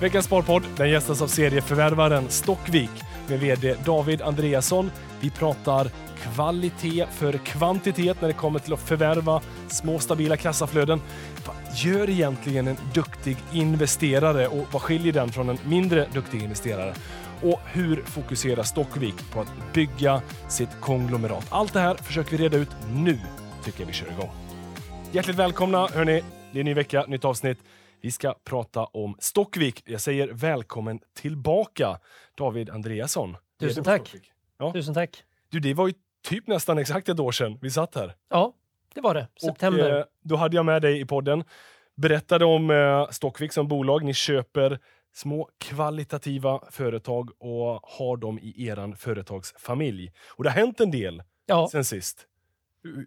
Veckans Sparpodd den gästas av serieförvärvaren Stockvik med VD David Andreasson. Vi pratar kvalitet för kvantitet när det kommer till att förvärva små stabila kassaflöden. Vad gör egentligen en duktig investerare och vad skiljer den från en mindre duktig investerare? Och hur fokuserar Stockvik på att bygga sitt konglomerat? Allt det här försöker vi reda ut nu, tycker jag vi kör igång. Hjärtligt välkomna hörni. Det är en ny vecka, nytt avsnitt. Vi ska prata om Stockvik. Jag säger välkommen tillbaka, David Andreasson. Tusen tack. Ja. Tusen tack. Du, det var ju typ nästan exakt ett år sedan vi satt här. Ja, det var det. September. Och, eh, då hade jag med dig i podden. Berättade om eh, Stockvik som bolag. Ni köper små kvalitativa företag och har dem i er företagsfamilj. Och det har hänt en del ja. sen sist.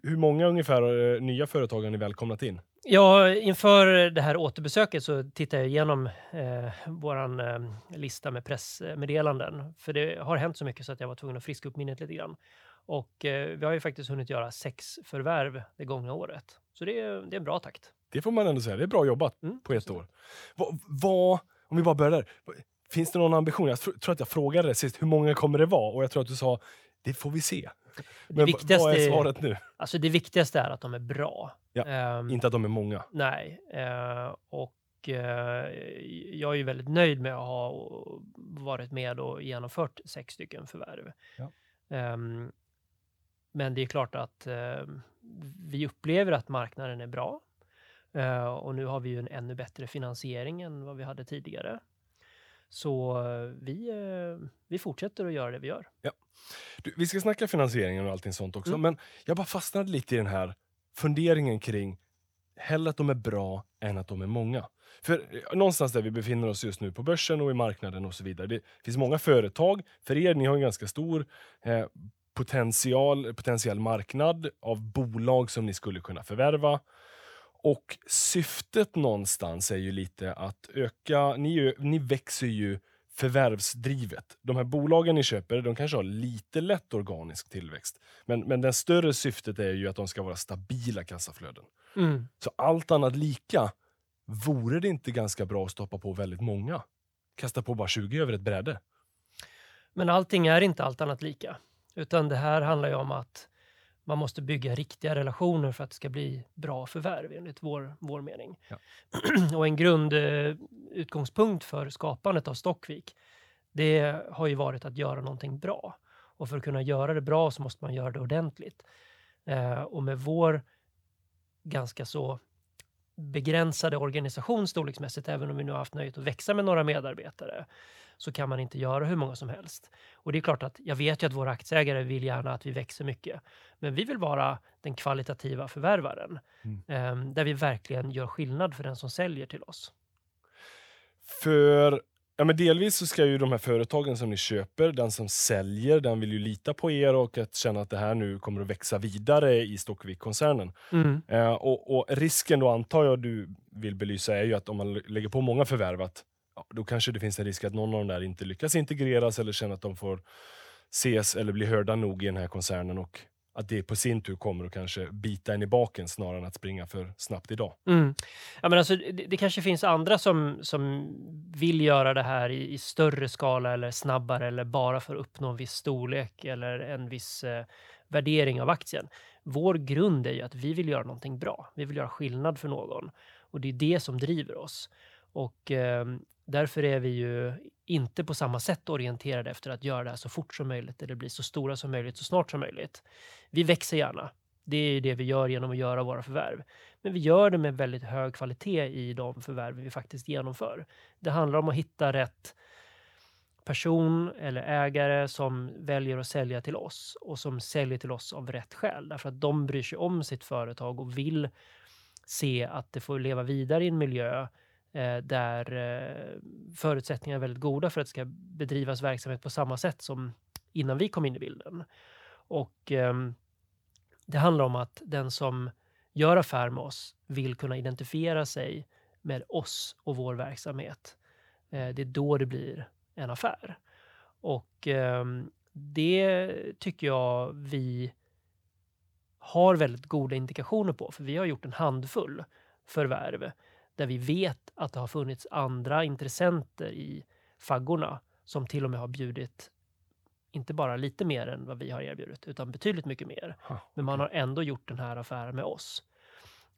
Hur många ungefär eh, nya företag har ni välkomnat in? Ja, inför det här återbesöket så tittade jag igenom eh, vår eh, lista med pressmeddelanden. För det har hänt så mycket så att jag var tvungen att friska upp minnet lite grann. Och eh, vi har ju faktiskt hunnit göra sex förvärv det gångna året. Så det är, det är en bra takt. Det får man ändå säga. Det är bra jobbat mm, på ett år. Vad, vad, om vi bara börjar där. Finns det någon ambition? Jag tror att jag frågade sist, hur många kommer det vara? Och jag tror att du sa, det får vi se. Det Men viktigaste, vad är svaret nu? Alltså det viktigaste är att de är bra. Ja, um, inte att de är många. Nej. Uh, och uh, jag är ju väldigt nöjd med att ha varit med och genomfört sex stycken förvärv. Ja. Um, men det är klart att uh, vi upplever att marknaden är bra. Och nu har vi ju en ännu bättre finansiering än vad vi hade tidigare. Så vi, vi fortsätter att göra det vi gör. Ja. Du, vi ska snacka finansieringen och allting sånt också, mm. men jag bara fastnade lite i den här funderingen kring hellre att de är bra än att de är många. För eh, någonstans där vi befinner oss just nu på börsen och i marknaden och så vidare. Det finns många företag. För er, ni har en ganska stor eh, potential, potentiell marknad av bolag som ni skulle kunna förvärva. Och syftet någonstans är ju lite att öka, ni, ni växer ju förvärvsdrivet. De här bolagen ni köper, de kanske har lite lätt organisk tillväxt. Men, men det större syftet är ju att de ska vara stabila kassaflöden. Mm. Så allt annat lika, vore det inte ganska bra att stoppa på väldigt många? Kasta på bara 20 över ett bräde? Men allting är inte allt annat lika. Utan det här handlar ju om att man måste bygga riktiga relationer för att det ska bli bra förvärv enligt vår, vår mening. Ja. och en grundutgångspunkt för skapandet av Stockvik, det har ju varit att göra någonting bra. Och för att kunna göra det bra så måste man göra det ordentligt. Eh, och med vår ganska så begränsade organisation storleksmässigt, även om vi nu har haft nöjet att växa med några medarbetare, så kan man inte göra hur många som helst. Och det är klart att jag vet ju att våra aktieägare vill gärna att vi växer mycket. Men vi vill vara den kvalitativa förvärvaren. Mm. Eh, där vi verkligen gör skillnad för den som säljer till oss. För Ja, men delvis så ska ju de här företagen som ni köper, den som säljer, den vill ju lita på er och att känna att det här nu kommer att växa vidare i Stockvik-koncernen. Mm. Eh, och, och, risken då antar jag du vill belysa är ju att om man lägger på många förvärv, att, ja, då kanske det finns en risk att någon av de där inte lyckas integreras eller känner att de får ses eller bli hörda nog i den här koncernen och att det på sin tur kommer att kanske bita en i baken snarare än att springa för snabbt idag. Mm. Ja, men alltså, det, det, kanske finns andra som, som vill göra det här i, i, större skala eller snabbare eller bara för att uppnå en viss storlek eller en viss eh, värdering av aktien. Vår grund är ju att vi vill göra någonting bra. Vi vill göra skillnad för någon och det är det som driver oss. Och eh, därför är vi ju inte på samma sätt orienterade efter att göra det här så fort som möjligt eller bli så stora som möjligt så snart som möjligt. Vi växer gärna. Det är det vi gör genom att göra våra förvärv. Men vi gör det med väldigt hög kvalitet i de förvärv vi faktiskt genomför. Det handlar om att hitta rätt person eller ägare som väljer att sälja till oss och som säljer till oss av rätt skäl. Därför att de bryr sig om sitt företag och vill se att det får leva vidare i en miljö Eh, där eh, förutsättningarna är väldigt goda för att det ska bedrivas verksamhet på samma sätt som innan vi kom in i bilden. Och eh, det handlar om att den som gör affär med oss vill kunna identifiera sig med oss och vår verksamhet. Eh, det är då det blir en affär. Och ehm, det tycker jag vi har väldigt goda indikationer på, för vi har gjort en handfull förvärv där vi vet att det har funnits andra intressenter i faggorna som till och med har bjudit inte bara lite mer än vad vi har erbjudit, utan betydligt mycket mer. Ha, Men man har ändå gjort den här affären med oss.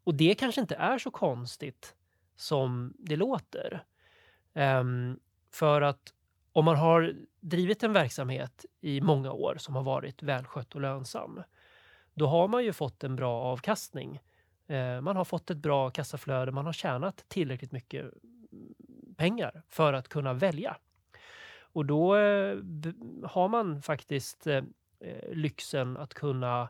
Och det kanske inte är så konstigt som det låter. Ehm, för att om man har drivit en verksamhet i många år som har varit välskött och lönsam, då har man ju fått en bra avkastning. Eh, man har fått ett bra kassaflöde, man har tjänat tillräckligt mycket pengar för att kunna välja. Och då eh, har man faktiskt eh, lyxen att kunna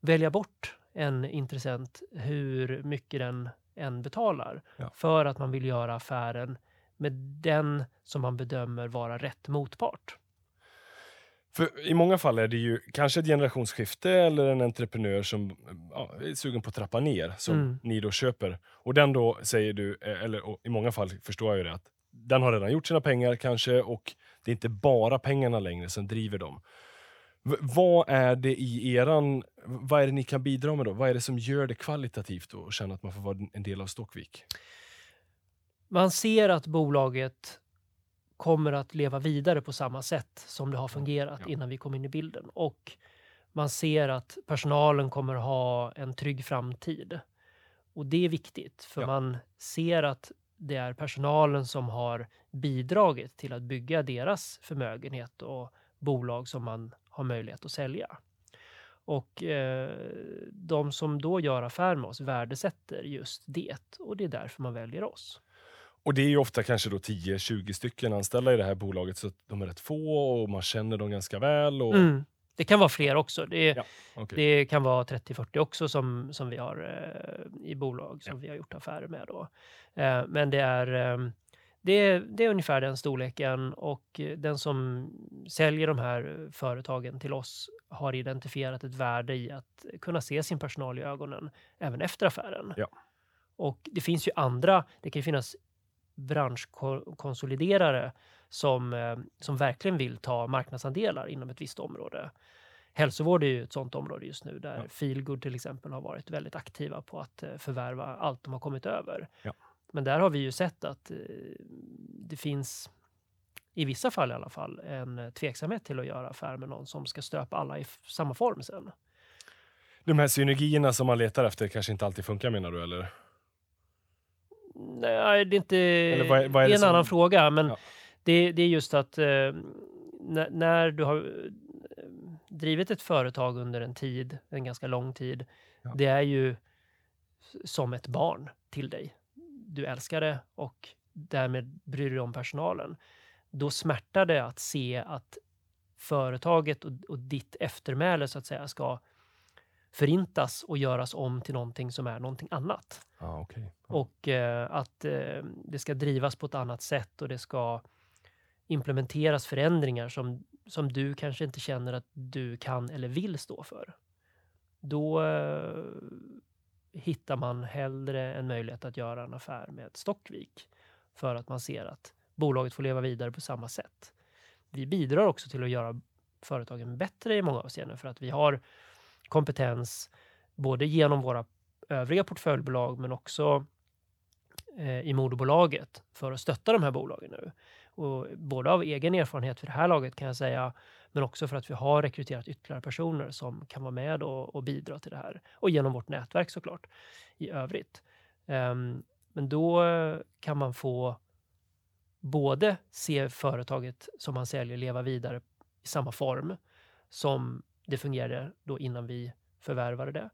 välja bort en intressent hur mycket den än betalar Ja. för att man vill göra affären med den som man bedömer vara rätt motpart. För I många fall är det ju kanske ett generationsskifte eller en entreprenör som ja, är sugen på att trappa ner, som Mm. ni då köper. Och den då säger du, eh, eller i många fall förstår jag ju det, att den har redan gjort sina pengar kanske och det är inte bara pengarna längre som driver dem. V- vad är det i eran, vad är det ni kan bidra med då? Vad är det som gör det kvalitativt och känna att man får vara en del av Stockvik? Man ser att bolaget kommer att leva vidare på samma sätt som det har fungerat Ja. innan vi kom in i bilden. Och man ser att personalen kommer ha en trygg framtid. Och det är viktigt, för Ja. man ser att det är personalen som har bidragit till att bygga deras förmögenhet och bolag som man har möjlighet att sälja. Och eh, de som då gör affär med oss värdesätter just det och det är därför man väljer oss. Och det är ju ofta kanske då 10-20 stycken anställda i det här bolaget så de är rätt få och man känner dem ganska väl. Och, Mm. Det kan vara fler också. Det, Ja, okej. det kan vara 30-40 också som, som vi har eh, i bolag som vi har gjort affärer med. Då. Eh, men det är, eh, det, är, det är ungefär den storleken och den som säljer de här företagen till oss har identifierat ett värde i att kunna se sin personal i ögonen även efter affären. Ja. Och det finns ju andra, det kan ju finnas branschkonsoliderare som, eh, som verkligen vill ta marknadsandelar inom ett visst område. Hälsovård är ju ett sådant område just nu där Ja. Feelgood till exempel har varit väldigt aktiva på att eh, förvärva allt de har kommit över. Ja. Men där har vi ju sett att eh, det finns i vissa fall i alla fall en tveksamhet till att göra affär med någon som ska stöpa alla i samma form sen. De här synergierna som man letar efter kanske inte alltid funkar menar du? Eller? Nej, det är inte... vad är- vad är det en som- annan fråga, men Ja. det, det är just att eh, när, när du har eh, drivit ett företag under en tid, en ganska lång tid, Ja. det är ju som ett barn till dig. Du älskar det och därmed bryr du dig om personalen. Då smärtar det att se att företaget och, och ditt eftermäle så att säga ska förintas och göras om till någonting som är någonting annat. Ah, okay. Och eh, att eh, det ska drivas på ett annat sätt och det ska implementeras förändringar som, som du kanske inte känner att du kan eller vill stå för. Då eh, hittar man hellre en möjlighet att göra en affär med Stockvik för att man ser att bolaget får leva vidare på samma sätt. Vi bidrar också till att göra företagen bättre i många avseenden för att vi har kompetens både genom våra övriga portföljbolag men också eh, i moderbolaget för att stötta de här bolagen nu. Och både av egen erfarenhet för det här laget kan jag säga, men också för att vi har rekryterat ytterligare personer som kan vara med och, och bidra till det här. Och genom vårt nätverk såklart i övrigt. Um, men då kan man få både se företaget som man säljer leva vidare i samma form som det fungerade då innan vi förvärvade det.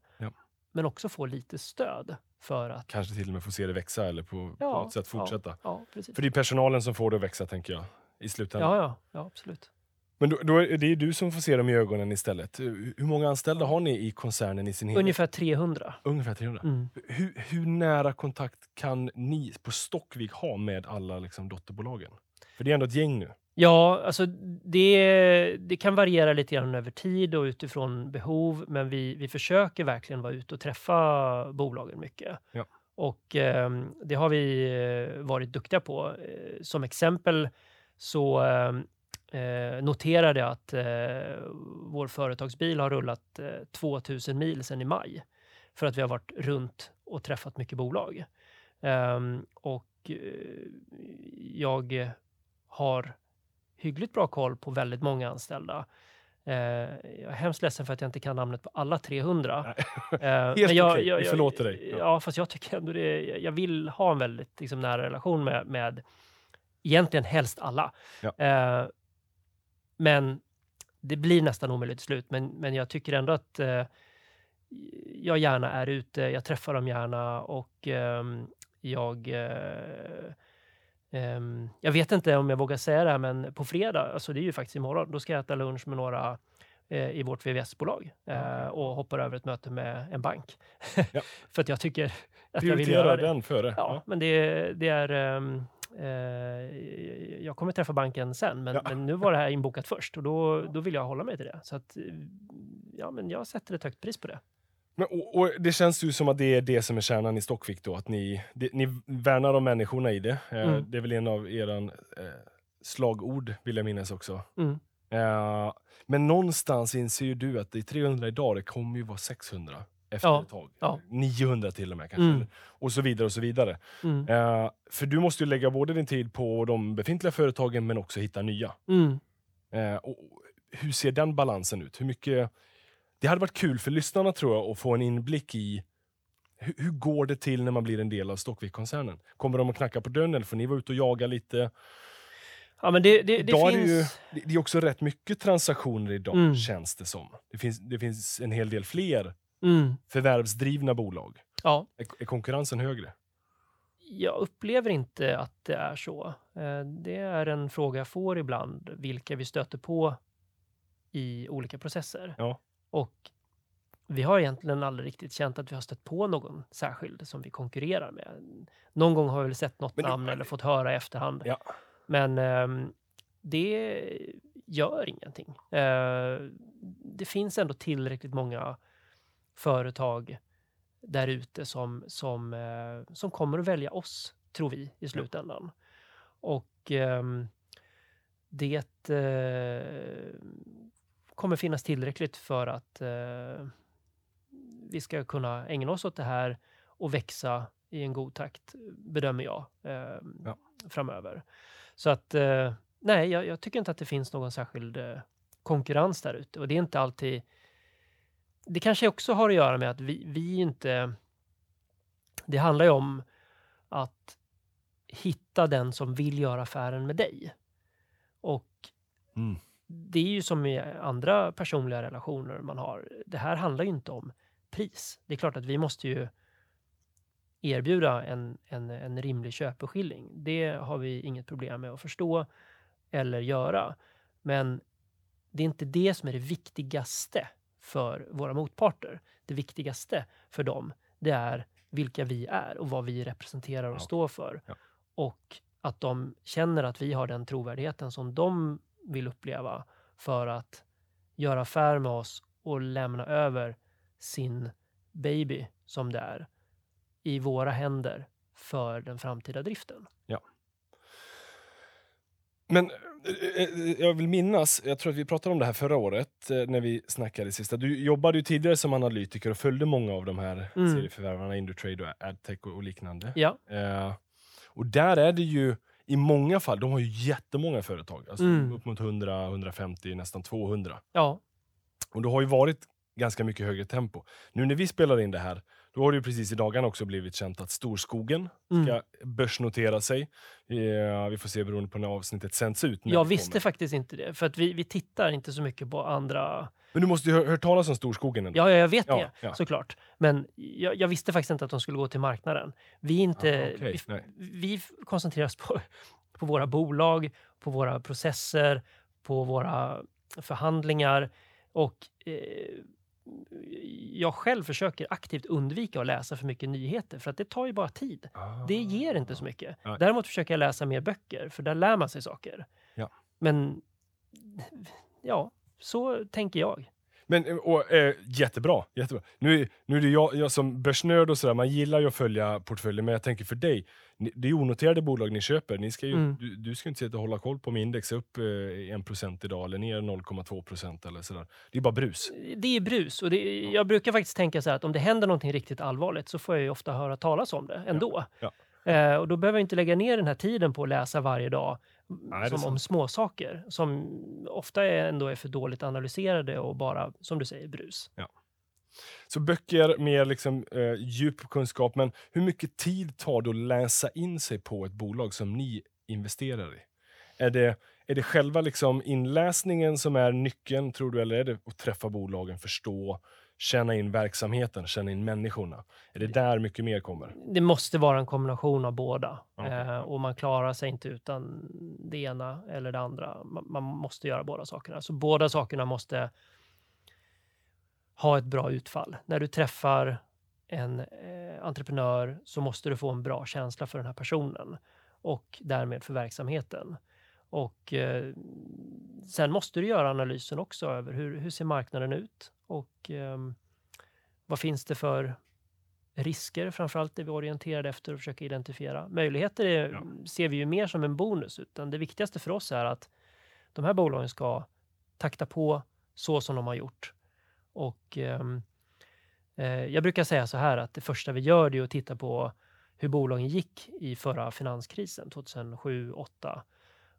Ja. Men också få lite stöd för att Kanske till och med få se det växa eller på, på Ja, något sätt fortsätta. Ja, precis. För det är personalen som får det att växa tänker jag. I slutändan. Ja, ja, ja, absolut. Men då, då är det ju du som får se dem i ögonen istället. Hur hur många anställda har ni i koncernen i sin helhet? Ungefär 300. Ungefär 300. Mm. Hur, hur nära kontakt kan ni på Stockvik ha med alla liksom, dotterbolagen? För det är ändå ett gäng nu. Ja, alltså det, det kan variera lite grann över tid och utifrån behov, men vi, vi försöker verkligen vara ute och träffa bolagen mycket. Ja. Och eh, det har vi eh, varit duktiga på. Eh, som exempel så eh, noterade jag att eh, vår företagsbil har rullat eh, 2000 mil sedan i maj för att vi har varit runt och träffat mycket bolag. Ehm, och eh, jag har hyggligt bra koll på väldigt många anställda. Eh, jag är hemskt ledsen för att jag inte kan namnet på alla 300. Eh, Helt men jag, okej, jag, vi förlåter dig. Ja. Ja. fast jag tycker ändå det. Jag vill ha en väldigt liksom, nära relation med, med egentligen helst alla. Ja. Eh, men det blir nästan omöjligt till slut. Men, men jag tycker ändå att eh, jag gärna är ute. Jag träffar dem gärna och ehm, jag ehm, jag vet inte om jag vågar säga det här, men på fredag, alltså det är ju faktiskt imorgon, då ska jag äta lunch med några eh, i vårt VVS-bolag eh, och hoppar över ett möte med en bank. Ja. För att jag tycker att jag vill göra det. den före. Ja, men det, det är... eh, jag kommer träffa banken sen, men, Ja. men nu var det här inbokat först och då, då vill jag hålla mig till det. Så att, ja, men jag sätter ett högt pris på det. Men, och, och det känns ju som att det är det som är kärnan i Stockvik då, att ni, det, ni värnar om människorna i det. Eh, Mm. Det är väl en av era eh, slagord, vill jag minnas också. Mm. Eh, men någonstans inser ju du att det är 300 idag, det kommer ju vara 600 efter Ja, ett tag. ja. 900 till och med kanske. Mm. Och så vidare och så vidare. Mm. Eh, för du måste ju lägga både din tid på de befintliga företagen men också hitta nya. Mm. Eh, och hur ser den balansen ut? Hur mycket... Det hade varit kul för lyssnarna tror jag att få en inblick i hur, hur går det till när man blir en del av Stockvik-koncernen? Kommer de att knacka på dörren eller får ni vara ute och jaga lite? Ja, men det, det, det finns... är det, ju, det, det är också rätt mycket transaktioner idag, Mm. känns det som. Det finns, det finns en hel del fler Mm. förvärvsdrivna bolag. Ja, Är, är konkurrensen högre? jag upplever inte att det är så. Eh, Det är en fråga jag får ibland, vilka vi stöter på i olika processer. Ja. Och vi har egentligen aldrig riktigt känt att vi har stött på någon särskild som vi konkurrerar med. Någon gång har vi väl sett något Men det- namn eller fått höra i efterhand. Ja. Men ehm, det gör ingenting. Eh, det finns ändå tillräckligt många företag där ute som, som, eh, som kommer att välja oss, tror vi, i slutändan. Och ehm, det eh, kommer finnas tillräckligt för att eh, vi ska kunna ägna oss åt det här och växa i en god takt, bedömer jag, eh, Ja. framöver. Så att, eh, nej, jag, jag tycker inte att det finns någon särskild eh, konkurrens där ute. Och det är inte alltid... Det kanske också har att göra med att vi, vi inte... Det handlar ju om att hitta den som vill göra affären med dig. Och Mm. Det är ju som i andra personliga relationer man har. Det här handlar ju inte om pris. Det är klart att vi måste ju erbjuda en, en, en rimlig köpeskilling. Det har vi inget problem med att förstå eller göra. Men det är inte det som är det viktigaste för våra motparter. Det viktigaste för dem, det är vilka vi är och vad vi representerar och Ja. står för. Ja. Och att de känner att vi har den trovärdigheten som de vill uppleva för att göra affär med oss och lämna över sin baby som det är i våra händer för den framtida driften. Men eh, eh, jag vill minnas, jag tror att vi pratade om det här förra året eh, när vi snackade sista. Du jobbade ju tidigare som analytiker och följde många av de här Mm. serieförvärvarna, Indutrade och Adtech och, och liknande. Ja, Eh, och där är det ju i många fall, de har ju jättemånga företag. Alltså Mm. upp mot 100, 150, nästan 200. ja, Och det har ju varit ganska mycket högre tempo. Nu när vi spelar in det här, då har det ju precis i dagarna också blivit känt att Storskogen mm. ska börsnotera sig. Eh, vi får se beroende på när avsnittet sänds ut. när jag visste faktiskt inte det. För att vi, vi tittar inte så mycket på andra... Men du måste ju ha hört talas om Storskogen ändå? Ja, ja, jag vet Ja, det ja. såklart. Men jag, jag visste faktiskt inte att de skulle gå till marknaden. Vi, inte, Ah, okej, vi, vi koncentrerar oss på, på våra bolag, på våra processer, på våra förhandlingar. Och eh, jag själv försöker aktivt undvika att läsa för mycket nyheter för att det tar ju bara tid. Ah. Det ger inte så mycket. Nej. Däremot försöker jag läsa mer böcker, för där lär man sig saker. Ja. Men ja, så tänker jag. Men, eh, och, eh, jättebra, jättebra. Nu, nu är det jag, jag som börsnörd och sådär, man gillar ju att följa portföljen, men jag tänker för dig, det är onoterade bolag ni köper. Ni ska ju, Mm. du, du ska inte sitta och hålla koll på om index är upp eh, 1% idag eller ner 0,2% eller sådär. Det är bara brus. Det är brus. Och det, jag brukar faktiskt tänka så här att om det händer någonting riktigt allvarligt så får jag ju ofta höra talas om det ändå. ja. Eh, och då behöver jag inte lägga ner den här tiden på att läsa varje dag Nej, som om sant. små saker som ofta är ändå är för dåligt analyserade och bara, som du säger, brus. Så böcker, mer liksom, eh, djup kunskap, men hur mycket tid tar det att läsa in sig på ett bolag som ni investerar i? Är det, är det själva liksom inläsningen som är nyckeln, tror du, eller är det att träffa bolagen, förstå, känna in verksamheten, känna in människorna? Är det där mycket mer kommer? Det måste vara en kombination av båda. Okej. Eh, och man klarar sig inte utan det ena eller det andra. Man, man måste göra båda sakerna. Så båda sakerna måste ha ett bra utfall. När du träffar en eh, entreprenör så måste du få en bra känsla för den här personen och därmed för verksamheten. Och eh, sen måste du göra analysen också över hur, hur ser marknaden ut och ehm, vad finns det för risker, framförallt det vi orienterade efter och försöker identifiera. Möjligheter är, Ja. ser vi ju mer som en bonus, utan det viktigaste för oss är att de här bolagen ska takta på så som de har gjort. Och ehm, eh, jag brukar säga så här att det första vi gör är att titta på hur bolagen gick i förra finanskrisen 2007-2008.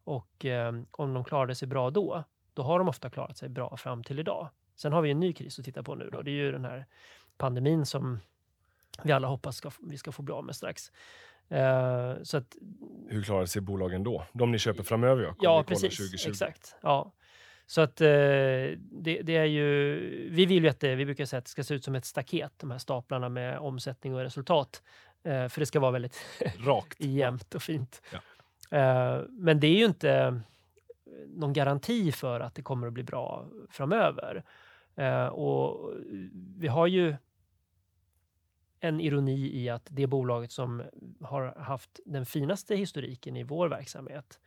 Och ehm, om de klarade sig bra då, då har de ofta klarat sig bra fram till idag. Sen har vi en ny kris att titta på nu då. Det är ju den här pandemin som vi alla hoppas ska, vi ska få bli av med strax. Eh, så att, Hur klarar sig bolagen då? De ni köper framöver, ja. ja, precis. 2020. Exakt. Ja. Så att eh, det, det är ju, vi vill ju att det, vi brukar säga att det ska se ut som ett staket, de här staplarna med omsättning och resultat. Eh, för det ska vara väldigt Rakt. jämnt och fint. Ja. Eh, men det är ju inte någon garanti för att det kommer att bli bra framöver. Eh, och vi har ju en ironi i att det bolaget som har haft den finaste historiken i vår verksamhet,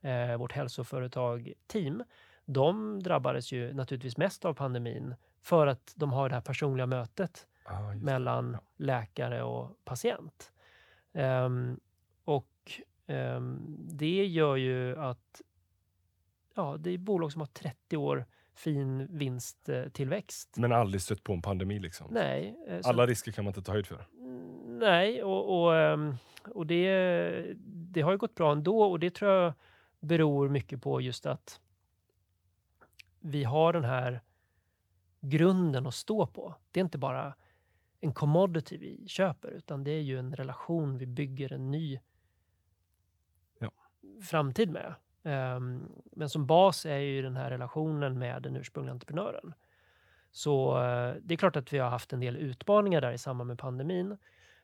eh, vårt hälsoföretag Team, de drabbades ju naturligtvis mest av pandemin för att de har det här personliga mötet Ah, mellan Ja. läkare och patient. Ehm, och ehm, det gör ju att ja, det är bolag som har 30 år fin vinsttillväxt. Men aldrig stött på en pandemi liksom. Nej, eh, så Alla risker kan man inte ta höjd för. Mm, Nej, och, och, ehm, och det, det har ju gått bra ändå och det tror jag beror mycket på just att vi har den här grunden att stå på. Det är inte bara en commodity vi köper utan det är ju en relation vi bygger en ny Ja. framtid med. Ehm, men som bas är ju den här relationen med den ursprungliga entreprenören. Så eh, det är klart att vi har haft en del utmaningar där i samband med pandemin.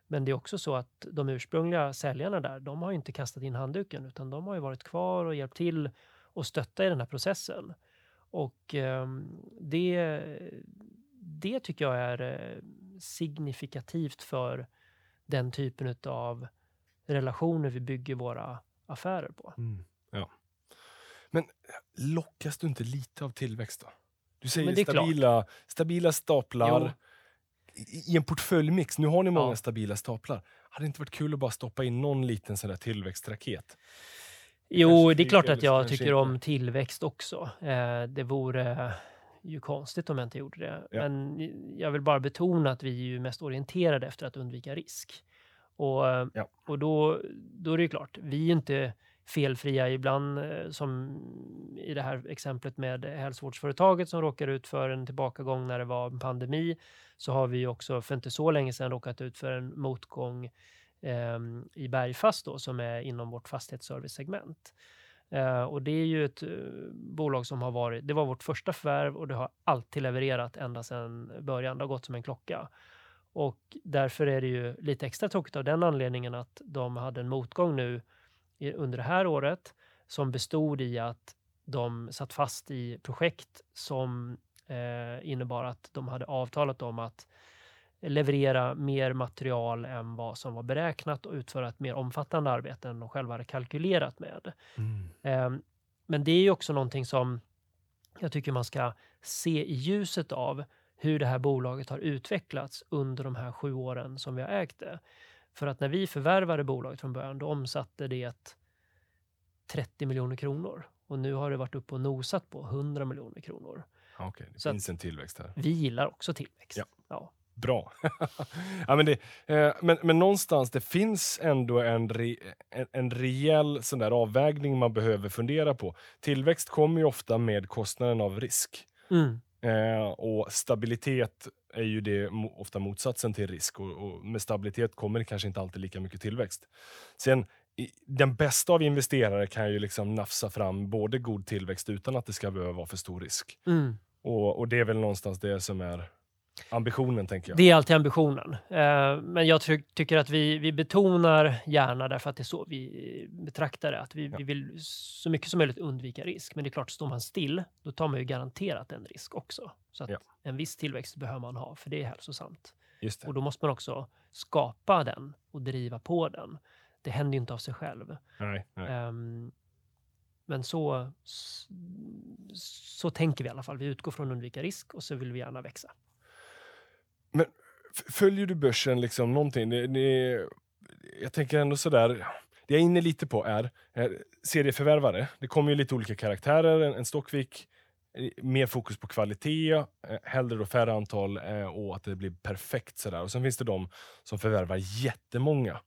Men det är också så att de ursprungliga säljarna där, de har ju inte kastat in handduken utan de har ju varit kvar och hjälpt till och stötta i den här processen. Och ehm, det, det tycker jag är eh, signifikativt för den typen av relationer vi bygger våra affärer på. Mm. Ja. Men lockas du inte lite av tillväxt då? Du säger klart. stabila, stabila staplar i, i en portföljmix. Nu har ni många Ja. stabila staplar. Hade det inte varit kul att bara stoppa in någon liten sån där tillväxtraket? Jo, Kanske det är klart att jag tycker inte. om tillväxt också. Eh, det vore ju konstigt om jag inte gjorde det. Ja. Men jag vill bara betona att vi är ju mest orienterade efter att undvika risk. Och, Ja. och då, då är det ju klart, vi är inte felfria ibland, eh, som i det här exemplet med hälsovårdsföretaget som råkar ut för en tillbakagång när det var en pandemi, så har vi också för inte så länge sedan råkat ut för en motgång eh, i Bergfast då, som är inom vårt fastighetsservicesegment. Eh, och det är ju ett eh, bolag som har varit, det var vårt första förvärv och det har alltid levererat ända sedan början. Det har gått som en klocka. Och därför är det ju lite extra tråkigt av den anledningen att de hade en motgång nu under det här året som bestod i att de satt fast i projekt som eh, innebar att de hade avtalat om att leverera mer material än vad som var beräknat och utföra ett mer omfattande arbete än de själva hade kalkylerat med. Eh, Men det är ju också någonting som jag tycker man ska se i ljuset av hur det här bolaget har utvecklats under de här sju åren som vi har ägt det. För att när vi förvärvade bolaget från början, då omsatte det 30 miljoner kronor. Och nu har det varit uppe och nosat på 100 miljoner kronor. Okej, det Så finns en tillväxt här. Vi gillar också tillväxt. Ja. Ja. Bra. ja, men, det, eh, men, men någonstans, det finns ändå en, re, en, en rejäl sån där avvägning man behöver fundera på. Tillväxt kommer ju ofta med kostnaden av risk. Mm. Eh, och stabilitet är ju det ofta motsatsen till risk. Och, och med stabilitet kommer det kanske inte alltid lika mycket tillväxt. Sen, den bästa av investerare kan ju liksom nafsa fram både god tillväxt utan att det ska behöva vara för stor risk. Mm. Och, och det är väl någonstans det som är ambitionen, tänker jag. Det är alltid ambitionen. Eh, men jag ty tycker att vi, vi betonar gärna, därför att det är så vi betraktar det, att vi, Ja. vi vill så mycket som möjligt undvika risk. Men det är klart, står man still, då tar man ju garanterat en risk också. Så att Ja. en viss tillväxt behöver man ha, för det är hälsosamt. Just det. Och då måste man också skapa den och driva på den. Det händer ju inte av sig själv. Nej, nej. Ehm, men så, så tänker vi i alla fall. Vi utgår från att undvika risk och så vill vi gärna växa. F- Följer du börsen liksom någonting? Det, det, jag tänker ändå sådär, det jag är inne lite på är eh, serieförvärvare. Det kommer ju lite olika karaktärer. En, en Stockvik, eh, mer fokus på kvalitet, eh, hellre då färre antal och att det blir perfekt. Sådär. Och sen finns det de som förvärvar jättemånga.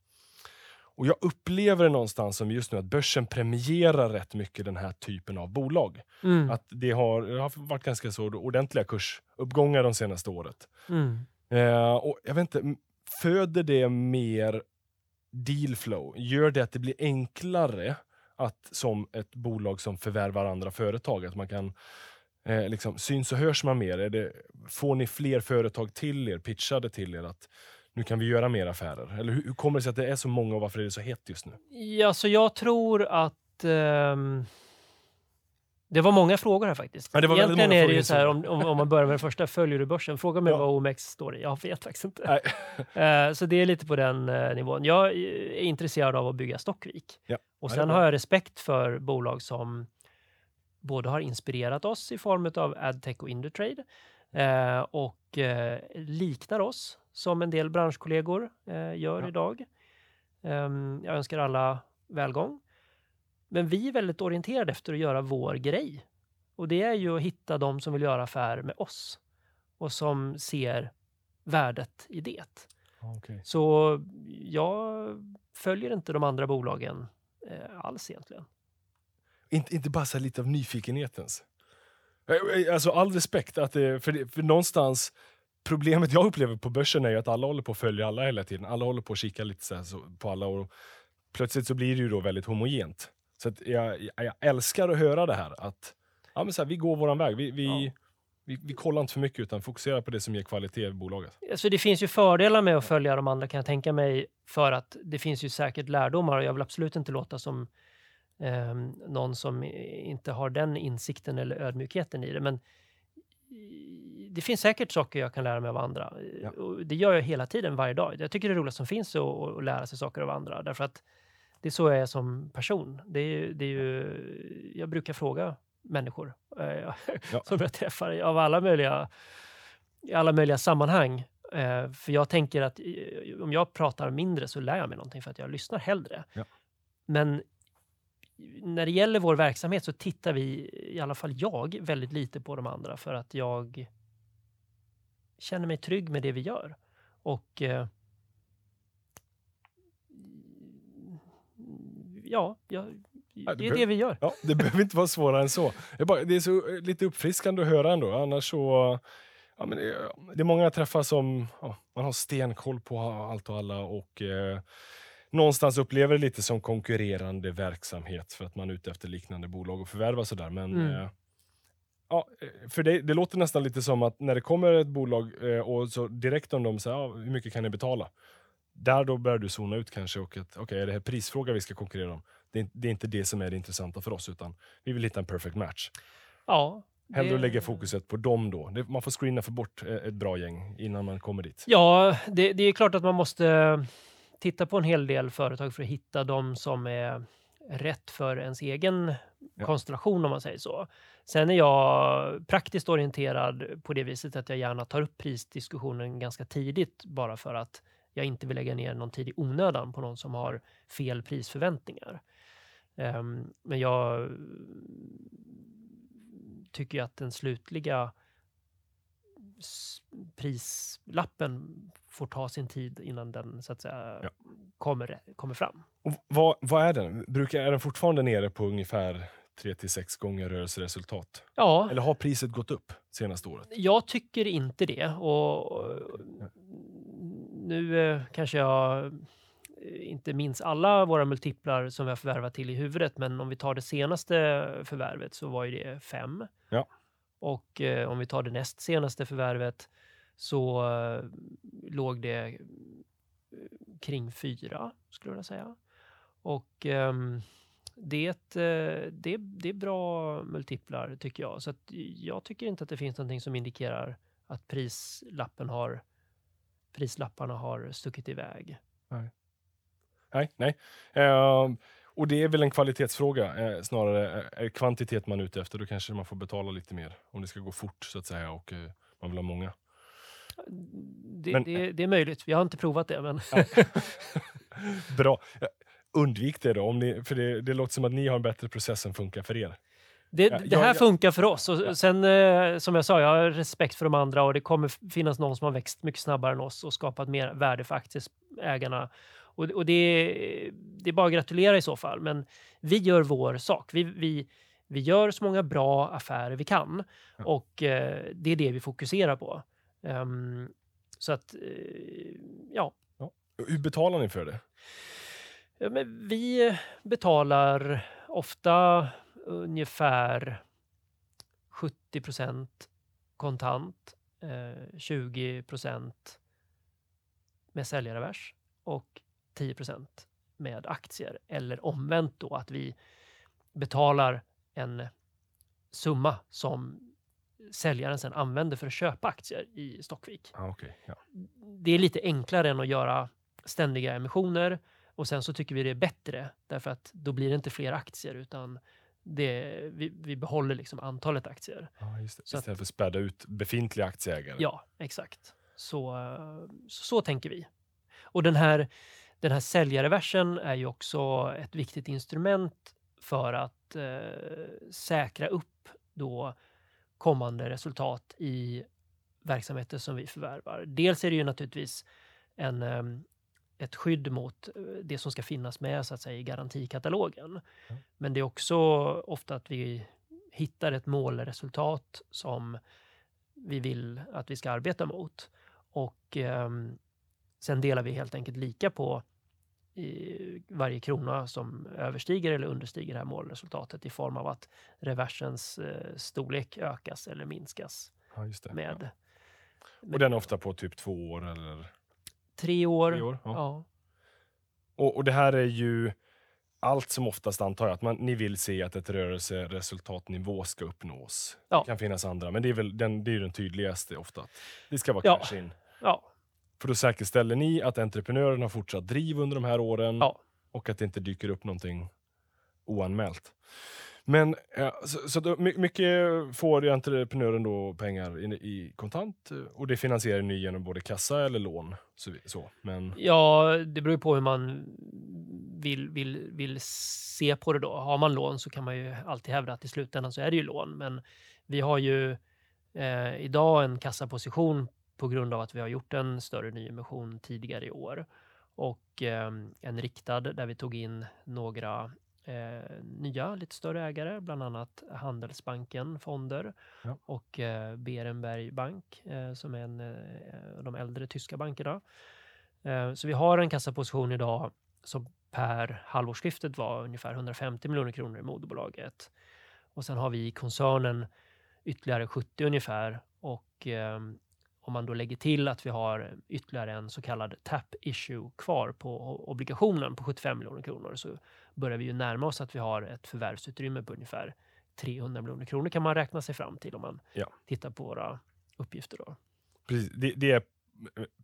Och jag upplever det någonstans som just nu att börsen premierar rätt mycket den här typen av bolag. Mm. Att det har, det har varit ganska så ordentliga kursuppgångar de senaste året. Mm. Eh, och jag vet inte, föder det mer dealflow? Gör det att det blir enklare att som ett bolag som förvärvar andra företag, att man kan eh, liksom, syns och hörs man mer? Är det, får ni fler företag till er, pitchade till er att nu kan vi göra mer affärer? Eller hur, hur kommer det sig att det är så många och varför är det så hett just nu? Ja, så jag tror att... eh det var många frågor här faktiskt. Ja, Egentligen är det ju så här, om, om, om man börjar med det första, följer du börsen? Fråga mig Ja. vad OMX står i. Jag vet faktiskt inte. Eh, så det är lite på den eh, nivån. Jag är intresserad av att bygga Stockvik. Ja. Och sen har jag respekt för bolag som både har inspirerat oss i form av AdTech och Indutrade eh, och eh, liknar oss som en del branschkollegor eh, gör idag. Ehm, jag önskar alla välgång. Men vi är väldigt orienterade efter att göra vår grej. Och det är ju att hitta de som vill göra affär med oss och som ser värdet i det. Okay. Så jag följer inte de andra bolagen eh, alls egentligen. Inte, inte bara så lite av nyfikenhetens. Eh, eh, Alltså all respekt, att det, för, det, för någonstans Problemet jag upplever på börsen är att alla håller på att följa alla hela tiden. Alla håller på att kika lite så, på alla och plötsligt så blir det ju då väldigt homogent. Så att jag, jag, älskar att höra det här att ja, men så här, vi går våran väg. Vi, vi, Ja. vi, vi kollar inte för mycket utan fokuserar på det som ger kvalitet i bolaget. Alltså det finns ju fördelar med att följa de andra kan jag tänka mig för att det finns ju säkert lärdomar och jag vill absolut inte låta som eh, någon som inte har den insikten eller ödmjukheten i det. Men det finns säkert saker jag kan lära mig av andra. Ja. Och det gör jag hela tiden, varje dag. Jag tycker det är roligt som finns att, att lära sig saker av andra. Därför att det är så jag är som person. Det är, det är ju, jag brukar fråga människor eh, Ja. som jag träffar av alla möjliga, i alla möjliga sammanhang. Eh, för jag tänker att eh, om jag pratar mindre så lär jag mig någonting för att jag lyssnar hellre. Ja. Men när det gäller vår verksamhet så tittar vi, i alla fall jag, väldigt lite på de andra för att jag känner mig trygg med det vi gör. Och eh, ja, ja, Ja, det är det det vi gör. Ja, det behöver inte vara svårare än så. Det är, bara, det är så eh, lite uppfriskande att höra ändå. Annars så... Ja, men det, det är många jag träffar som ja, man har stenkoll på allt och alla och eh, någonstans upplever det lite som konkurrerande verksamhet för att man är ute efter liknande bolag och förvärva sådär. Men Mm. eh, ja, eh, för det, det låter nästan lite som att när det kommer ett bolag eh, och så direkt om de säger ja, hur mycket kan ni betala? Där då börjar du zona ut kanske och att okej, är det här prisfråga vi ska konkurrera om? Det är, det är inte det som är det intressanta för oss utan vi vill hitta en perfect match. Ja, Hellre det- att lägga fokuset på dem då. Man får screena för bort eh, ett bra gäng innan man kommer dit. Ja, det, det är klart att man måste titta på en hel del företag för att hitta de som är rätt för ens egen Ja. konstellation om man säger så. Sen är jag praktiskt orienterad på det viset att jag gärna tar upp prisdiskussionen ganska tidigt bara för att jag inte vill lägga ner någon tid i onödan på någon som har fel prisförväntningar. Ehm, men jag tycker ju att den slutliga prislappen får ta sin tid innan den så att säga Ja. kommer, kommer fram. Och vad, vad är den? Brukar, är den fortfarande nere på ungefär 3-6 gånger rörelseresultat? Ja, Eller har priset gått upp senaste året? jag tycker inte det. Och nu eh, kanske jag eh, inte minns alla våra multiplar som vi har förvärvat till i huvudet, men om vi tar det senaste förvärvet så var ju det fem. Ja. Och eh, om vi tar det näst senaste förvärvet så eh, låg det eh, kring fyra, skulle jag vilja säga. Och ehm, det, eh, det, det är bra multiplar tycker jag. Så jag tycker inte att det finns någonting som indikerar att prislappen har, prislapparna har stuckit iväg. Nej, nej. Ehm, och det är väl en kvalitetsfråga eh, snarare. Är- Är det kvantitet man är ute efter, då kanske man får betala lite mer. Om det ska gå fort så att säga och eh, man vill ha många. Det, Men- det, det är möjligt. Vi har inte provat det, men Bra. Eh, Undvik det då, om ni, för det, det låter som att ni har en bättre process som funkar för er. Det, det här jag- funkar för oss. Och sen, eh, som jag sa, jag har respekt för de andra och det kommer finnas någon som har växt mycket snabbare än oss och skapat mer värde för aktieägarna. Och, och det, det är bara att gratulera i så fall. Men vi gör vår sak. Vi, vi, vi gör så många bra affärer vi kan och eh, det är det vi fokuserar på. Ehm, så att, eh, ja, Hur betalar ni för det? Ja, vi betalar ofta ungefär 70% kontant, eh, 20% med säljarrevers och 10% med aktier. Eller omvänt då att vi betalar en summa som säljaren sen använder för att köpa aktier i Stockvik Ah, okej, ja. det är lite enklare än att göra ständiga emissioner och sen så tycker vi det är bättre därför att då blir det inte fler aktier utan det, vi, vi behåller liksom antalet aktier. Ja, just det. Så att- Istället för att späda ut befintliga aktieägare. Ja, exakt. Så, så, så tänker vi. Och den här, den här säljarreversen är ju också ett viktigt instrument för att eh, säkra upp då kommande resultat i verksamheter som vi förvärvar. Dels är det ju naturligtvis en, eh, ett skydd mot eh, det som ska finnas med så att säga, i garantikatalogen. Ja. Men det är också ofta att vi hittar ett målresultat som vi vill att vi ska arbeta mot. Och ehm, sen delar vi helt enkelt lika på varje krona som överstiger eller understiger det här målresultatet i form av att reversens eh, storlek ökas eller minskas Ja, med, Ja. Och den är ofta på typ två år eller tre år. tre år? Ja. Ja. Och, och det här är ju allt som oftast antar jag att man, ni vill se att ett rörelseresultatnivå ska uppnås. Ja. Det kan finnas andra, men det är väl den, det är den tydligaste ofta. Det ska vara Ja. cash in. ja, För då säkerställer ni att entreprenören har fortsatt driv under de här åren Ja. och att det inte dyker upp någonting oanmält. Men eh, så, så då, mycket får ju entreprenören då pengar i, i kontant eh, och det finansierar ni genom både kassa eller lån. Så, så. Men Ja, det beror ju på hur man vill, vill, vill se på det då. Har man lån så kan man ju alltid hävda att i slutändan så är det ju lån. Men vi har ju eh, idag en kassaposition på grund av att vi har gjort en större nyemission tidigare i år. Och eh, en riktad där vi tog in några eh, nya lite större ägare, bland annat Handelsbanken Fonder Ja. och eh, Berenberg Bank eh, som är en eh, av de äldre tyska bankerna. Eh, Så vi har en kassaposition idag som per halvårsskiftet var ungefär 150 miljoner kronor i moderbolaget. Och sen har vi i koncernen ytterligare 70 ungefär. Och eh, om man då lägger till att vi har ytterligare en så kallad tap issue kvar på obligationen på 75 miljoner kronor så börjar vi ju närma oss att vi har ett förvärvsutrymme på ungefär 300 miljoner kronor kan man räkna sig fram till om man Ja. tittar på våra uppgifter. Då. precis, det, det är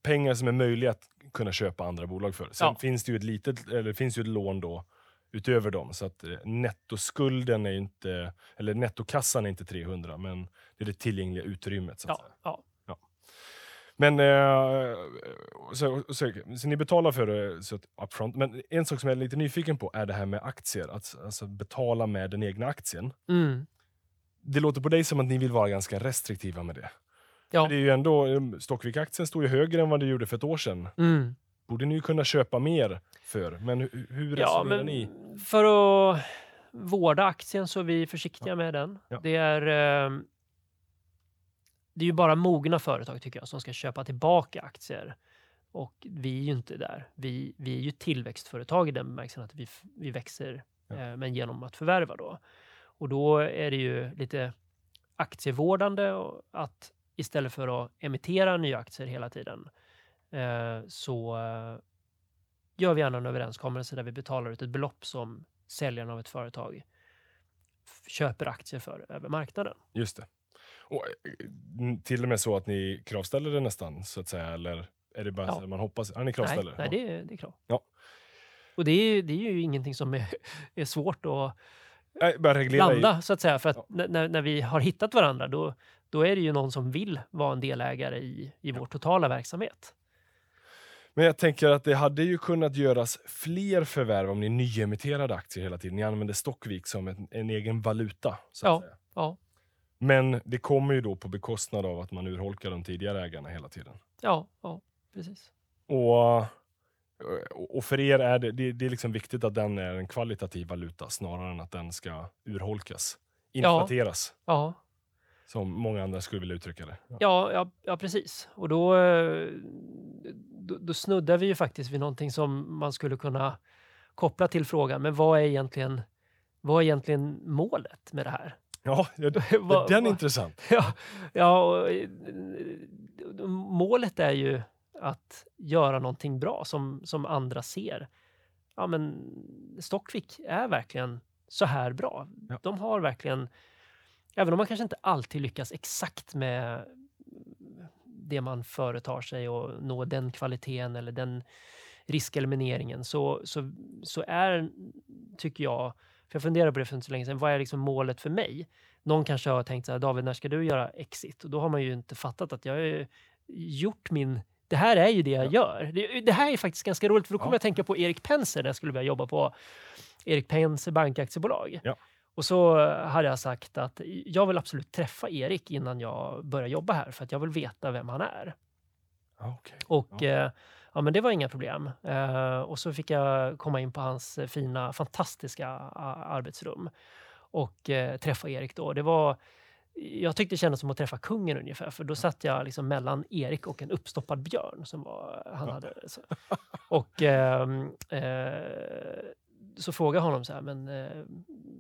pengar som är möjliga att kunna köpa andra bolag för. Sen Ja. finns det ju ett litet, eller finns ju ett lån då utöver dem. Så att eh, nettoskulden är inte, eller nettokassan är inte 300, men det är det tillgängliga utrymmet. Så att Ja, säga. ja. Men eh, så, så, så ni betalar för det så upfront. Men en sak som jag är lite nyfiken på är det här med aktier. Att alltså, betala med den egna aktien. Mm. Det låter på dig som att ni vill vara ganska restriktiva med det. Ja. Det är ju ändå, um, Stockvik-aktien står ju högre än vad det gjorde för ett år sedan. Mm. Borde ni ju kunna köpa mer för. Men hu- hur Ja, men ni? för att vårda aktien så är vi försiktiga med den. Ja. Det är eh, det är ju bara mogna företag tycker jag som ska köpa tillbaka aktier. Och vi är ju inte där. Vi, vi är ju tillväxtföretag i den bemärkelsen att vi, vi växer, Ja. eh, men genom att förvärva då. Och då är det ju lite aktievårdande att istället för att emittera nya aktier hela tiden eh, så eh, gör vi gärna en överenskommelse där vi betalar ut ett belopp som säljaren av ett företag köper aktier för över marknaden. Just det. Och, eh, till och med så att ni kravställer det nästan, så att säga? Eller är det bara Ja. man hoppas? Ja, ni Nej, kravställer? nej Ja. det, är- det är klart. Ja. Och det är, det är ju ingenting som är, är svårt att Nej, reglera i- landa så att säga. För att Ja. när- när, vi har hittat varandra då, då är det ju någon som vill vara en delägare i, i vår totala verksamhet. Men jag tänker att det hade ju kunnat göras fler förvärv om ni nyemitterade aktier hela tiden. Ni använder Stockvik som en, en egen valuta. Så att Ja. säga. Ja, Men det kommer ju då på bekostnad av att man urholkar de tidigare ägarna hela tiden. ja, ja precis. Och, och för er är det, det, det är liksom viktigt att den är en kvalitativ valuta snarare än att den ska urholkas. Inflateras, Ja, som många andra skulle vilja uttrycka det. Ja. ja, ja, ja precis. Och då, då, då snuddar vi ju faktiskt vid någonting som man skulle kunna koppla till frågan. Men vad är egentligen, vad är egentligen målet med det här? Ja, Vad- den är intressant. Ja, ja och, eh, målet är ju att göra någonting bra som, som andra ser. Ja, men Stockvik är verkligen så här bra. Ja. De har verkligen, även om man kanske inte alltid lyckas exakt med det man företar sig och nå den kvaliteten eller den riskelimineringen så, så, så är, tycker jag, för jag funderade på det för inte så länge sedan, vad är liksom målet för mig? Någon kanske har tänkt så här, David, när ska du göra exit? Och då har man ju inte fattat att jag har gjort min... Det här är ju det jag Ja. gör. Det, det här är faktiskt ganska roligt, för då kommer Ja. jag att tänka på Erik Penser när jag skulle börja jobba på Erik Penser Bankaktiebolag. Ja. Och så hade jag sagt att jag vill absolut träffa Erik innan jag börjar jobba här, för att jag vill veta vem han är. Okej. Och Ja. eh, ja, men det var inga problem. Eh, och så fick jag komma in på hans fina, fantastiska arbetsrum och eh, träffa Erik då. Det var, jag tyckte det kändes som att träffa kungen ungefär, för då satt jag liksom mellan Erik och en uppstoppad björn som var, han Ja. hade. Så. Och ehm, eh, så frågade jag honom så här, men eh,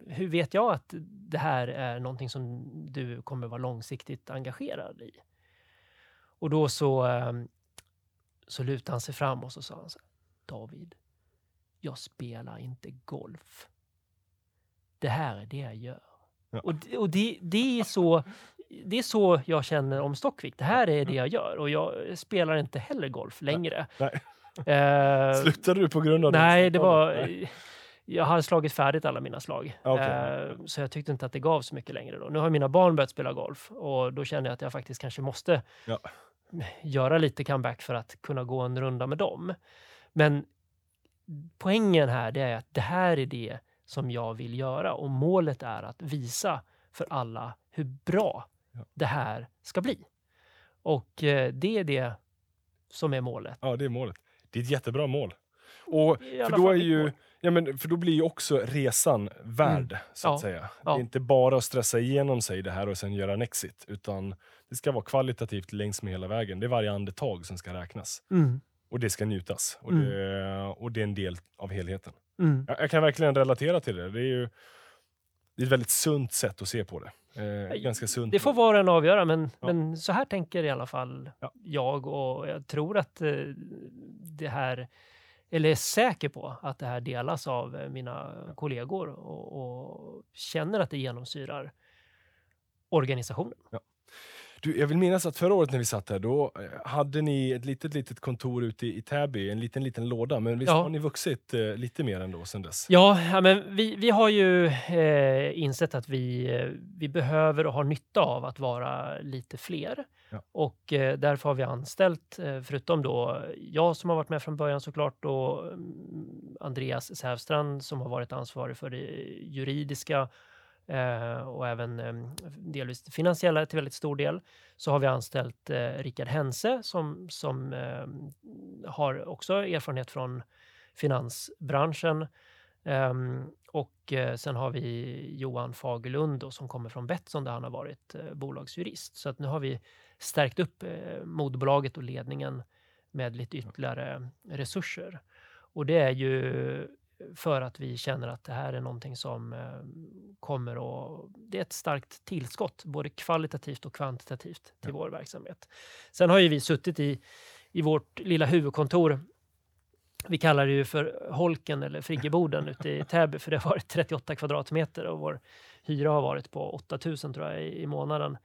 hur vet jag att det här är någonting som du kommer vara långsiktigt engagerad i? Och då så, ehm, så lutade han sig fram och så sa han så här, David, jag spelar inte golf. Det här är det jag gör. Ja. Och, det- och det, det, är så, det är så jag känner om Stockvik. Det här är det jag gör och jag spelar inte heller golf längre. Nej. Eh, Slutade du på grund av det? Nej, det var... Nej. Jag hade slagit färdigt alla mina slag. Okej. Eh, så jag tyckte inte att det gav så mycket längre. Då. Nu har mina barn börjat spela golf och då känner jag att jag faktiskt kanske måste Ja. Göra lite comeback för att kunna gå en runda med dem. Men poängen här det är att det här är det som jag vill göra och målet är att visa för alla hur bra Ja. det här ska bli. Och eh, det är det som är målet. Ja, det är målet. Det är ett jättebra mål. Och, för, då är ju, ja, men, för då blir ju också resan värd, så att Ja. säga. Det Ja. är inte bara att stressa igenom sig det här och sen göra en exit, utan det ska vara kvalitativt längs med hela vägen. Det är varje andetag som ska räknas. Mm. Och det ska njutas. Och, Mm. det, och det är en del av helheten. Mm. Jag, jag kan verkligen relatera till det. Det är ju det är ett väldigt sunt sätt att se på det. Eh, ganska sunt. Det får var och en avgöra, men, Ja. men så här tänker i alla fall Ja. jag och jag tror att eh, det här, eller är säker på att det här delas av eh, mina kollegor och, och känner att det genomsyrar organisationen. Du, jag vill minnas att förra året när vi satt här, då eh, hade ni ett litet, litet kontor ute i Täby, en liten, liten låda. Men visst Ja. har ni vuxit eh, lite mer ändå sen dess? Ja, ja men vi, vi har ju eh, insett att vi, eh, vi behöver och har nytta av att vara lite fler. Ja. Och eh, därför har vi anställt, eh, förutom då jag som har varit med från början såklart och mm, Andreas Sävstrand som har varit ansvarig för det juridiska och även eh, delvis finansiella till väldigt stor del. Så har vi anställt eh, Rickard Hense som, som eh, har också erfarenhet från finansbranschen. Um, och eh, sen har vi Johan Fagerlund då, som kommer från Betsson där han har varit eh, bolagsjurist. Så att nu har vi stärkt upp eh, moderbolaget och ledningen med lite ytterligare resurser. Och det är ju för att vi känner att det här är någonting som eh, kommer att... Det är ett starkt tillskott, både kvalitativt och kvantitativt till ja. vår verksamhet. Sen har ju vi suttit i, i vårt lilla huvudkontor vi kallar det ju för holken eller friggeboden ute i Täby för det har varit 38 kvadratmeter och vår hyra har varit på 8000 tror jag i, i månaden.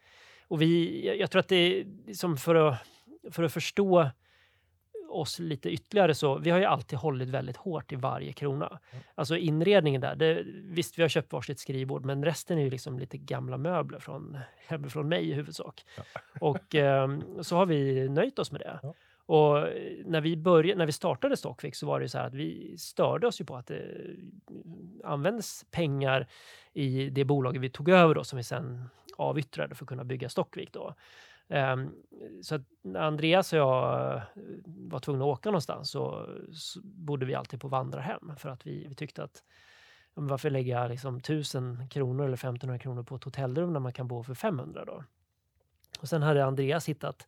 Och vi, jag tror att det är som för att, för att förstå oss lite ytterligare så, vi har ju alltid hållit väldigt hårt i varje krona. Mm. Alltså inredningen där, det, visst vi har köpt varsitt skrivbord men resten är ju liksom lite gamla möbler från, från mig i huvudsak. Ja. Och eh, så har vi nöjt oss med det. Ja. Och när vi, började, när vi startade Stockvik så var det så här att vi störde oss ju på att det användes pengar i det bolaget vi tog över då som vi sen avyttrade för att kunna bygga Stockvik. Då. Um, så att när Andreas och jag eh, var tvungna att åka någonstans så, så bodde vi alltid på vandrarhem för att vi, vi tyckte att varför lägga liksom 1000 kronor eller 1500 kronor på ett hotellrum när man kan bo för 500 då? Och sen hade Andreas hittat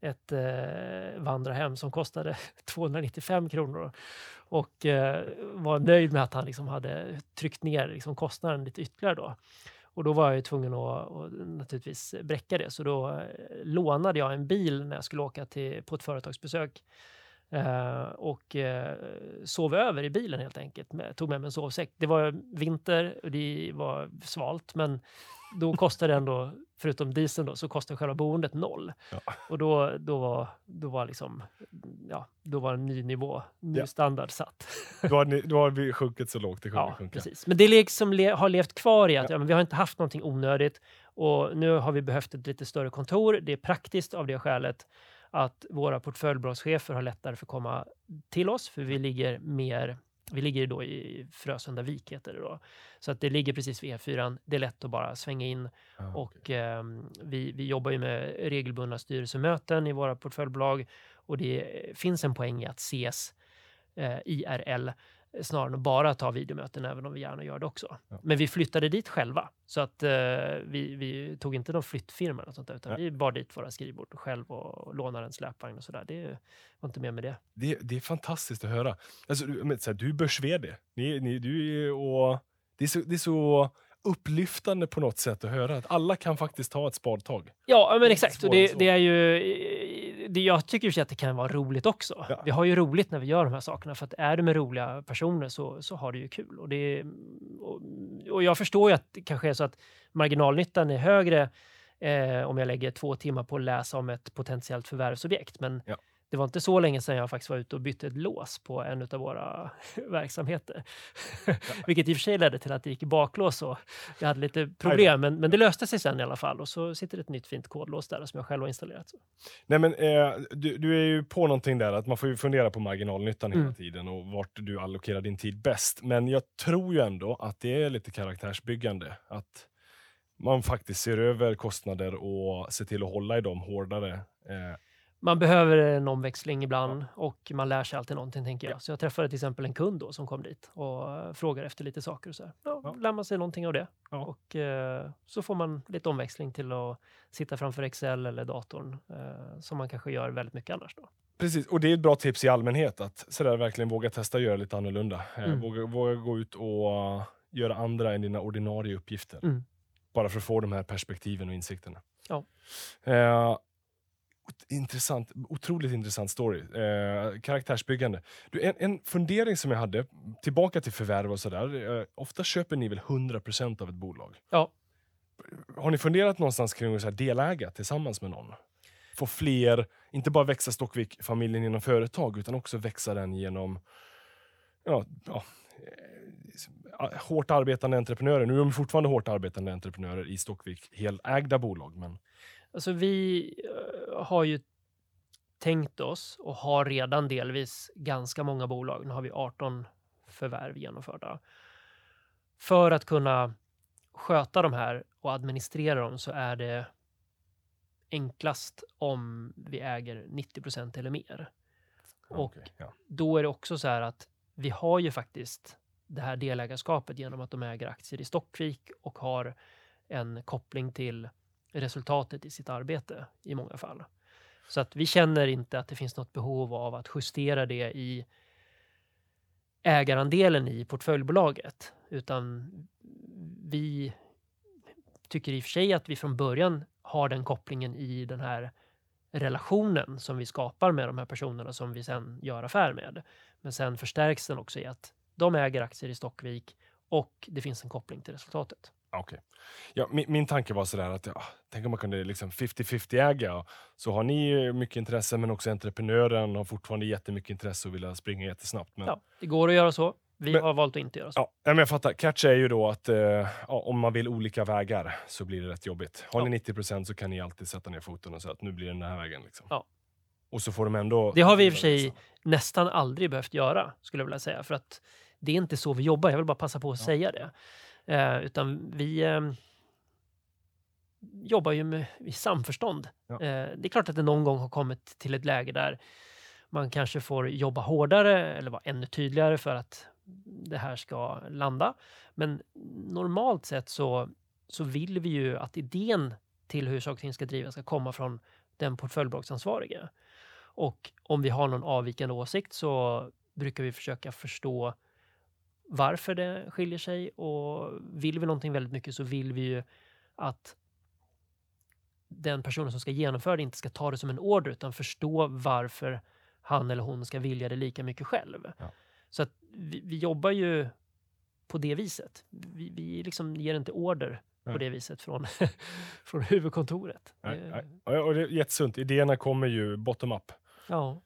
ett eh, vandrarhem som kostade 295 kronor och eh, var nöjd med att han liksom hade tryckt ner liksom kostnaden lite ytterligare. Då. Och då var jag tvungen att, att naturligtvis bräcka det, så då eh, lånade jag en bil när jag skulle åka till, på ett företagsbesök Uh, och uh, sov över i bilen helt enkelt. Med, tog med mig en sovsäck. Det var vinter och det var svalt, men då kostade det ändå, förutom dieseln då, så kostade själva boendet noll. Ja. Och då, då, var, då, var liksom, ja, då var en ny nivå, ny ja. standard satt. Då har, ni, då har vi sjunkit så lågt det kunde ja, sjunka. Precis. Men det liksom le, har levt kvar i att ja. men vi har inte haft någonting onödigt och nu har vi behövt ett lite större kontor. Det är praktiskt av det skälet att våra portföljbolagschefer har lättare för att komma till oss, för vi ligger mer vi ligger då i Frösunda vik, heter det då. Så att det ligger precis vid E4. Det är lätt att bara svänga in. Ah, och eh, vi, vi jobbar ju med regelbundna styrelsemöten i våra portföljbolag och det finns en poäng i att ses eh, IRL snarare än att bara ta videomöten, även om vi gärna gör det också. Ja. Men vi flyttade dit själva, så att eh, vi, vi, tog inte någon flyttfirma eller sånt där, utan ja. vi bar dit våra skrivbord själv och lånade en släpvagn och sådär. Det var inte mer med det. Det, det är fantastiskt att höra. Alltså, men, så här, du är börs-vd. Ni, ni, du är, och, det, är så, det är så upplyftande på något sätt att höra att alla kan faktiskt ta ett spadtag. Ja, men exakt. Och det, det är ju det, jag tycker att det kan vara roligt också. Ja. Vi har ju roligt när vi gör de här sakerna för att är det med roliga personer så, så har det ju kul. Och, det, och, och jag förstår ju att det kanske är så att marginalnyttan är högre eh, om jag lägger två timmar på att läsa om ett potentiellt förvärvsobjekt. Men ja det var inte så länge sedan jag faktiskt var ute och bytte ett lås på en av våra verksamheter. Vilket i och för sig ledde till att det gick i baklås och jag hade lite problem. Men, men det löste sig sen i alla fall och så sitter ett nytt fint kodlås där som jag själv har installerat. Så. Nej, men, eh, du, du, är ju på någonting där att man får ju fundera på marginalnyttan hela mm. tiden och vart du allokerar din tid bäst. Men jag tror ju ändå att det är lite karaktärsbyggande. Att man faktiskt ser över kostnader och ser till att hålla i dem hårdare. Eh, man behöver en omväxling ibland och man lär sig alltid någonting, tänker jag. Så jag träffade till exempel en kund då som kom dit och frågade efter lite saker. Och så här. Ja, ja. lär man sig någonting av det. Ja. Och eh, så får man lite omväxling till att sitta framför Excel eller datorn eh, som man kanske gör väldigt mycket annars. Då. Precis, och det är ett bra tips i allmänhet att sådär verkligen våga testa göra lite annorlunda. Eh, mm. Våga, våga, gå ut och göra andra än dina ordinarie uppgifter. Mm. Bara för att få de här perspektiven och insikterna. Ja. Eh, Intressant, otroligt intressant story. Eh, karaktärsbyggande. Du, en, en fundering som jag hade, tillbaka till förvärv och sådär. Eh, ofta köper ni väl 100% av ett bolag? Ja. Har ni funderat någonstans kring att deläga tillsammans med någon? Få fler, inte bara växa Stockvik-familjen genom företag, utan också växa den genom ja, ja, eh, hårt arbetande entreprenörer. Nu är de fortfarande hårt arbetande entreprenörer i Stockvik, helägda bolag. Men... Alltså vi eh, har ju tänkt oss och har redan delvis ganska många bolag. Nu har vi 18 förvärv genomförda. För att kunna sköta de här och administrera dem så är det enklast om vi äger 90% eller mer. Och Okej, ja. då är det också så här att vi har ju faktiskt det här delägarskapet genom att de äger aktier i Stockvik och har en koppling till resultatet i sitt arbete i många fall. Så att vi känner inte att det finns något behov av att justera det i ägarandelen i portföljbolaget, utan vi tycker i och för sig att vi från början har den kopplingen i den här relationen som vi skapar med de här personerna som vi sen gör affär med. Men sen förstärks den också i att de äger aktier i Stockvik och det finns en koppling till resultatet. Ja, Okej. Ja, min, min tanke var sådär att ja, tänk om man kunde liksom 50-50 äga. Så har ni mycket intresse men också entreprenören har fortfarande jättemycket intresse och vill springa jättesnabbt. Men, Ja, det går att göra så. Vi Men- har valt att inte göra så. Ja, men jag fattar. Catch är ju då att eh, ja, om man vill olika vägar så blir det rätt jobbigt. Har Ja. ni 90% så kan ni alltid sätta ner foten och säga att nu blir det den här vägen. Liksom. Ja. Och så får de ändå... Det har vi i och för sig nästan aldrig behövt göra, skulle jag vilja säga. För att det är inte så vi jobbar. Jag vill bara passa på att Ja. säga det. Eh, utan vi eh, jobbar ju med, i samförstånd. Ja. Eh, det är klart att det någon gång har kommit till ett läge där man kanske får jobba hårdare eller vara ännu tydligare för att det här ska landa. Men normalt sett så, så vill vi ju att idén till hur saker och ting ska drivas ska komma från den portföljbolagsansvarige. Och om vi har någon avvikande åsikt så brukar vi försöka förstå varför det skiljer sig och vill vi någonting väldigt mycket så vill vi ju att den personen som ska genomföra det inte ska ta det som en order utan förstå varför han eller hon ska vilja det lika mycket själv. Ja. Så att vi, vi jobbar ju på det viset. Vi, vi liksom ger inte order på det viset från, från huvudkontoret. Nej, nej. Och det är jättesunt. Idéerna kommer ju bottom up. Ja.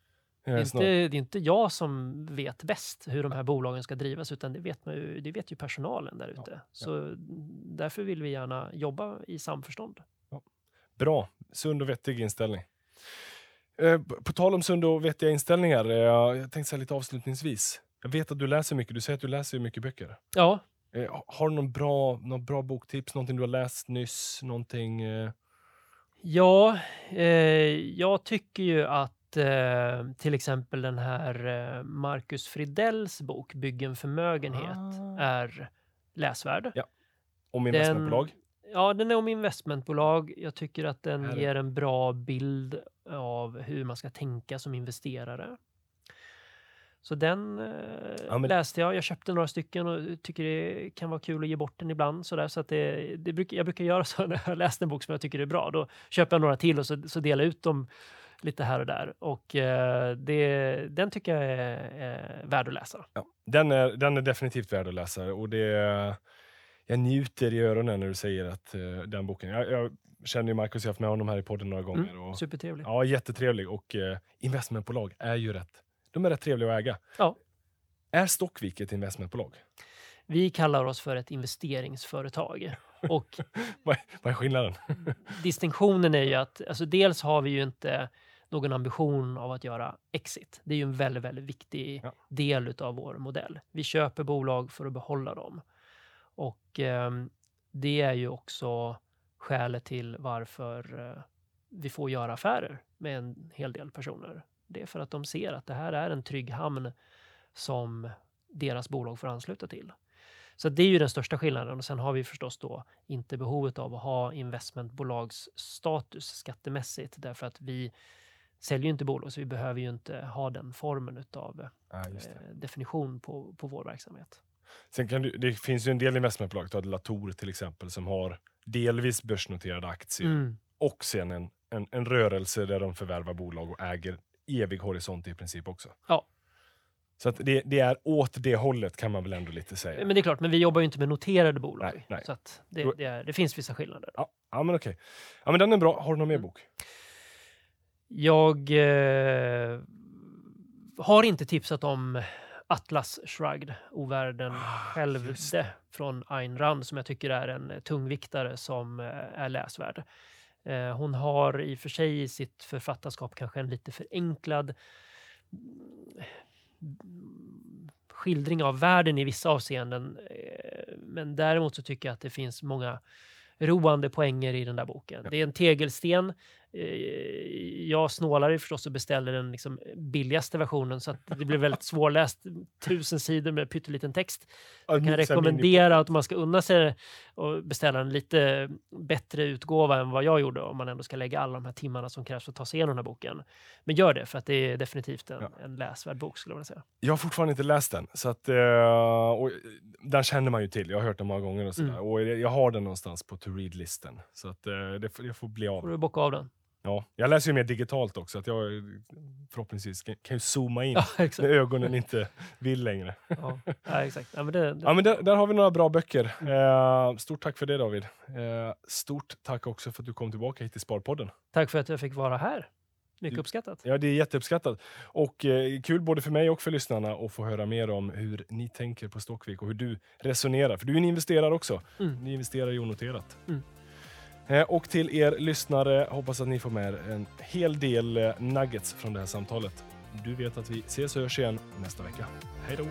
Det är, inte, det är inte jag som vet bäst hur de här bolagen ska drivas utan det vet, man ju, det vet ju personalen där Ja, ute. ja. Så därför vill vi gärna jobba i samförstånd. Bra. Sund och vettig inställning. Eh, på- tal om sunda och vettiga inställningar. Eh, jag tänkte säga lite avslutningsvis. Jag vet att du läser mycket. Du säger att du läser mycket böcker. Ja, Eh, har du någon bra, någon bra boktips? Någonting du har läst nyss? Någonting... Ja jag tycker ju att eh, till exempel den här eh, Marcus Fridells bok Bygg en förmögenhet Ah. är läsvärd. Om Den- investmentbolag? Ja, den är om investmentbolag. Jag tycker att den Här är- ger en bra bild av hur man ska tänka som investerare. Så den eh, Ja, men- läste jag. Jag köpte några stycken och tycker det kan vara kul att ge bort den ibland. Så, där, så att det, det brukar, jag brukar göra så när jag läst en bok som jag tycker är bra. Då köper jag några till och så, så delar ut dem lite här och där. Och eh, det, den tycker jag är, är värd att läsa. Ja, den, är, den är definitivt värd att läsa. Och det, jag njuter i öronen när du säger att eh, den boken... Jag, jag känner ju Marcus, jag har haft med honom här i podden några gånger. Mm, Och, supertrevlig. ja, jättetrevlig. Och eh, investmentbolag är ju rätt. De är rätt trevliga att äga. Ja. Är Stockvik ett investmentbolag? Vi kallar oss för ett investeringsföretag. Och Vad är, vad är skillnaden? distinktionen är ju att alltså dels har vi ju inte någon ambition av att göra exit. Det är ju en väldigt, väldigt viktig Ja. del av vår modell. Vi köper bolag för att behålla dem. Och ehm, det är ju också skälet till varför eh, vi får göra affärer med en hel del personer. Det är för att de ser att det här är en trygg hamn som deras bolag får ansluta till. Så det är ju den största skillnaden. Och sen har vi förstås då inte behovet av att ha investmentbolagsstatus skattemässigt därför att vi säljer ju inte bolag så vi behöver ju inte ha den formen av Ja, det. eh, definition på, på vår verksamhet. Sen kan du, det finns ju en del investmentbolag, du har Latour till exempel, som har delvis börsnoterade aktier Mm. och sen en, en, en rörelse där de förvärvar bolag och äger evig horisont i princip också. Ja. Så det, det är åt det hållet kan man väl ändå lite säga. Men det är klart, men vi jobbar ju inte med noterade bolag. Nej, nej. Så det, det, är, det finns vissa skillnader. Ja, ja men okej. Ja, men den är bra. Har du någon mer Mm. Jag eh, har inte tipsat om Atlas Shrugged, Ovärlden Ah, självde från Ayn Rand som jag tycker är en eh, tungviktare som eh, är läsvärd. Eh, Hon har i och för sig i sitt författarskap kanske en lite förenklad mm, skildring av världen i vissa avseenden. Men däremot så tycker jag att det finns många roande poänger i den där boken. Det är en tegelsten. Eh, Jag snålade förstås och beställde den liksom billigaste versionen så det blev väldigt svårläst. Tusen sidor med pytteliten text. Jag kan rekommendera att man ska unna sig och beställa en lite bättre utgåva än vad jag gjorde om man ändå ska lägga alla de här timmarna som krävs för att ta sig igenom den här boken. Men gör det, för att det är definitivt en, Ja. en läsvärd bok skulle jag vilja säga. Jag har fortfarande inte läst den. Så att, eh, och den känner man ju till. Jag har hört den många gånger. Och, sådär. Mm. och jag har den någonstans på to read-listen. Så att, eh, det, får- det får bli Får av. du bocka av den. Ja. Jag läser ju mer digitalt också. Att jag eh, förhoppningsvis kan, kan zooma in Ja, när ögonen inte vill längre. Ja, ja, exakt. Ja, men det, det, Ja, men där, där har vi några bra böcker. Eh, stort tack för det David. Eh, stort tack också för att du kom tillbaka hit till Sparpodden. Tack för att jag fick vara här. Mycket uppskattat. Ja, det är jätteuppskattat. Och eh, kul både för mig och för lyssnarna att få höra mer om hur ni tänker på Stockvik och hur du resonerar. För du är en investerare också. Mm. Ni investerar i onoterat. Mm. Eh, och till er lyssnare, hoppas att ni får med er en hel del eh, nuggets från det här samtalet. Du vet att vi ses och hörs igen nästa vecka. Hej då!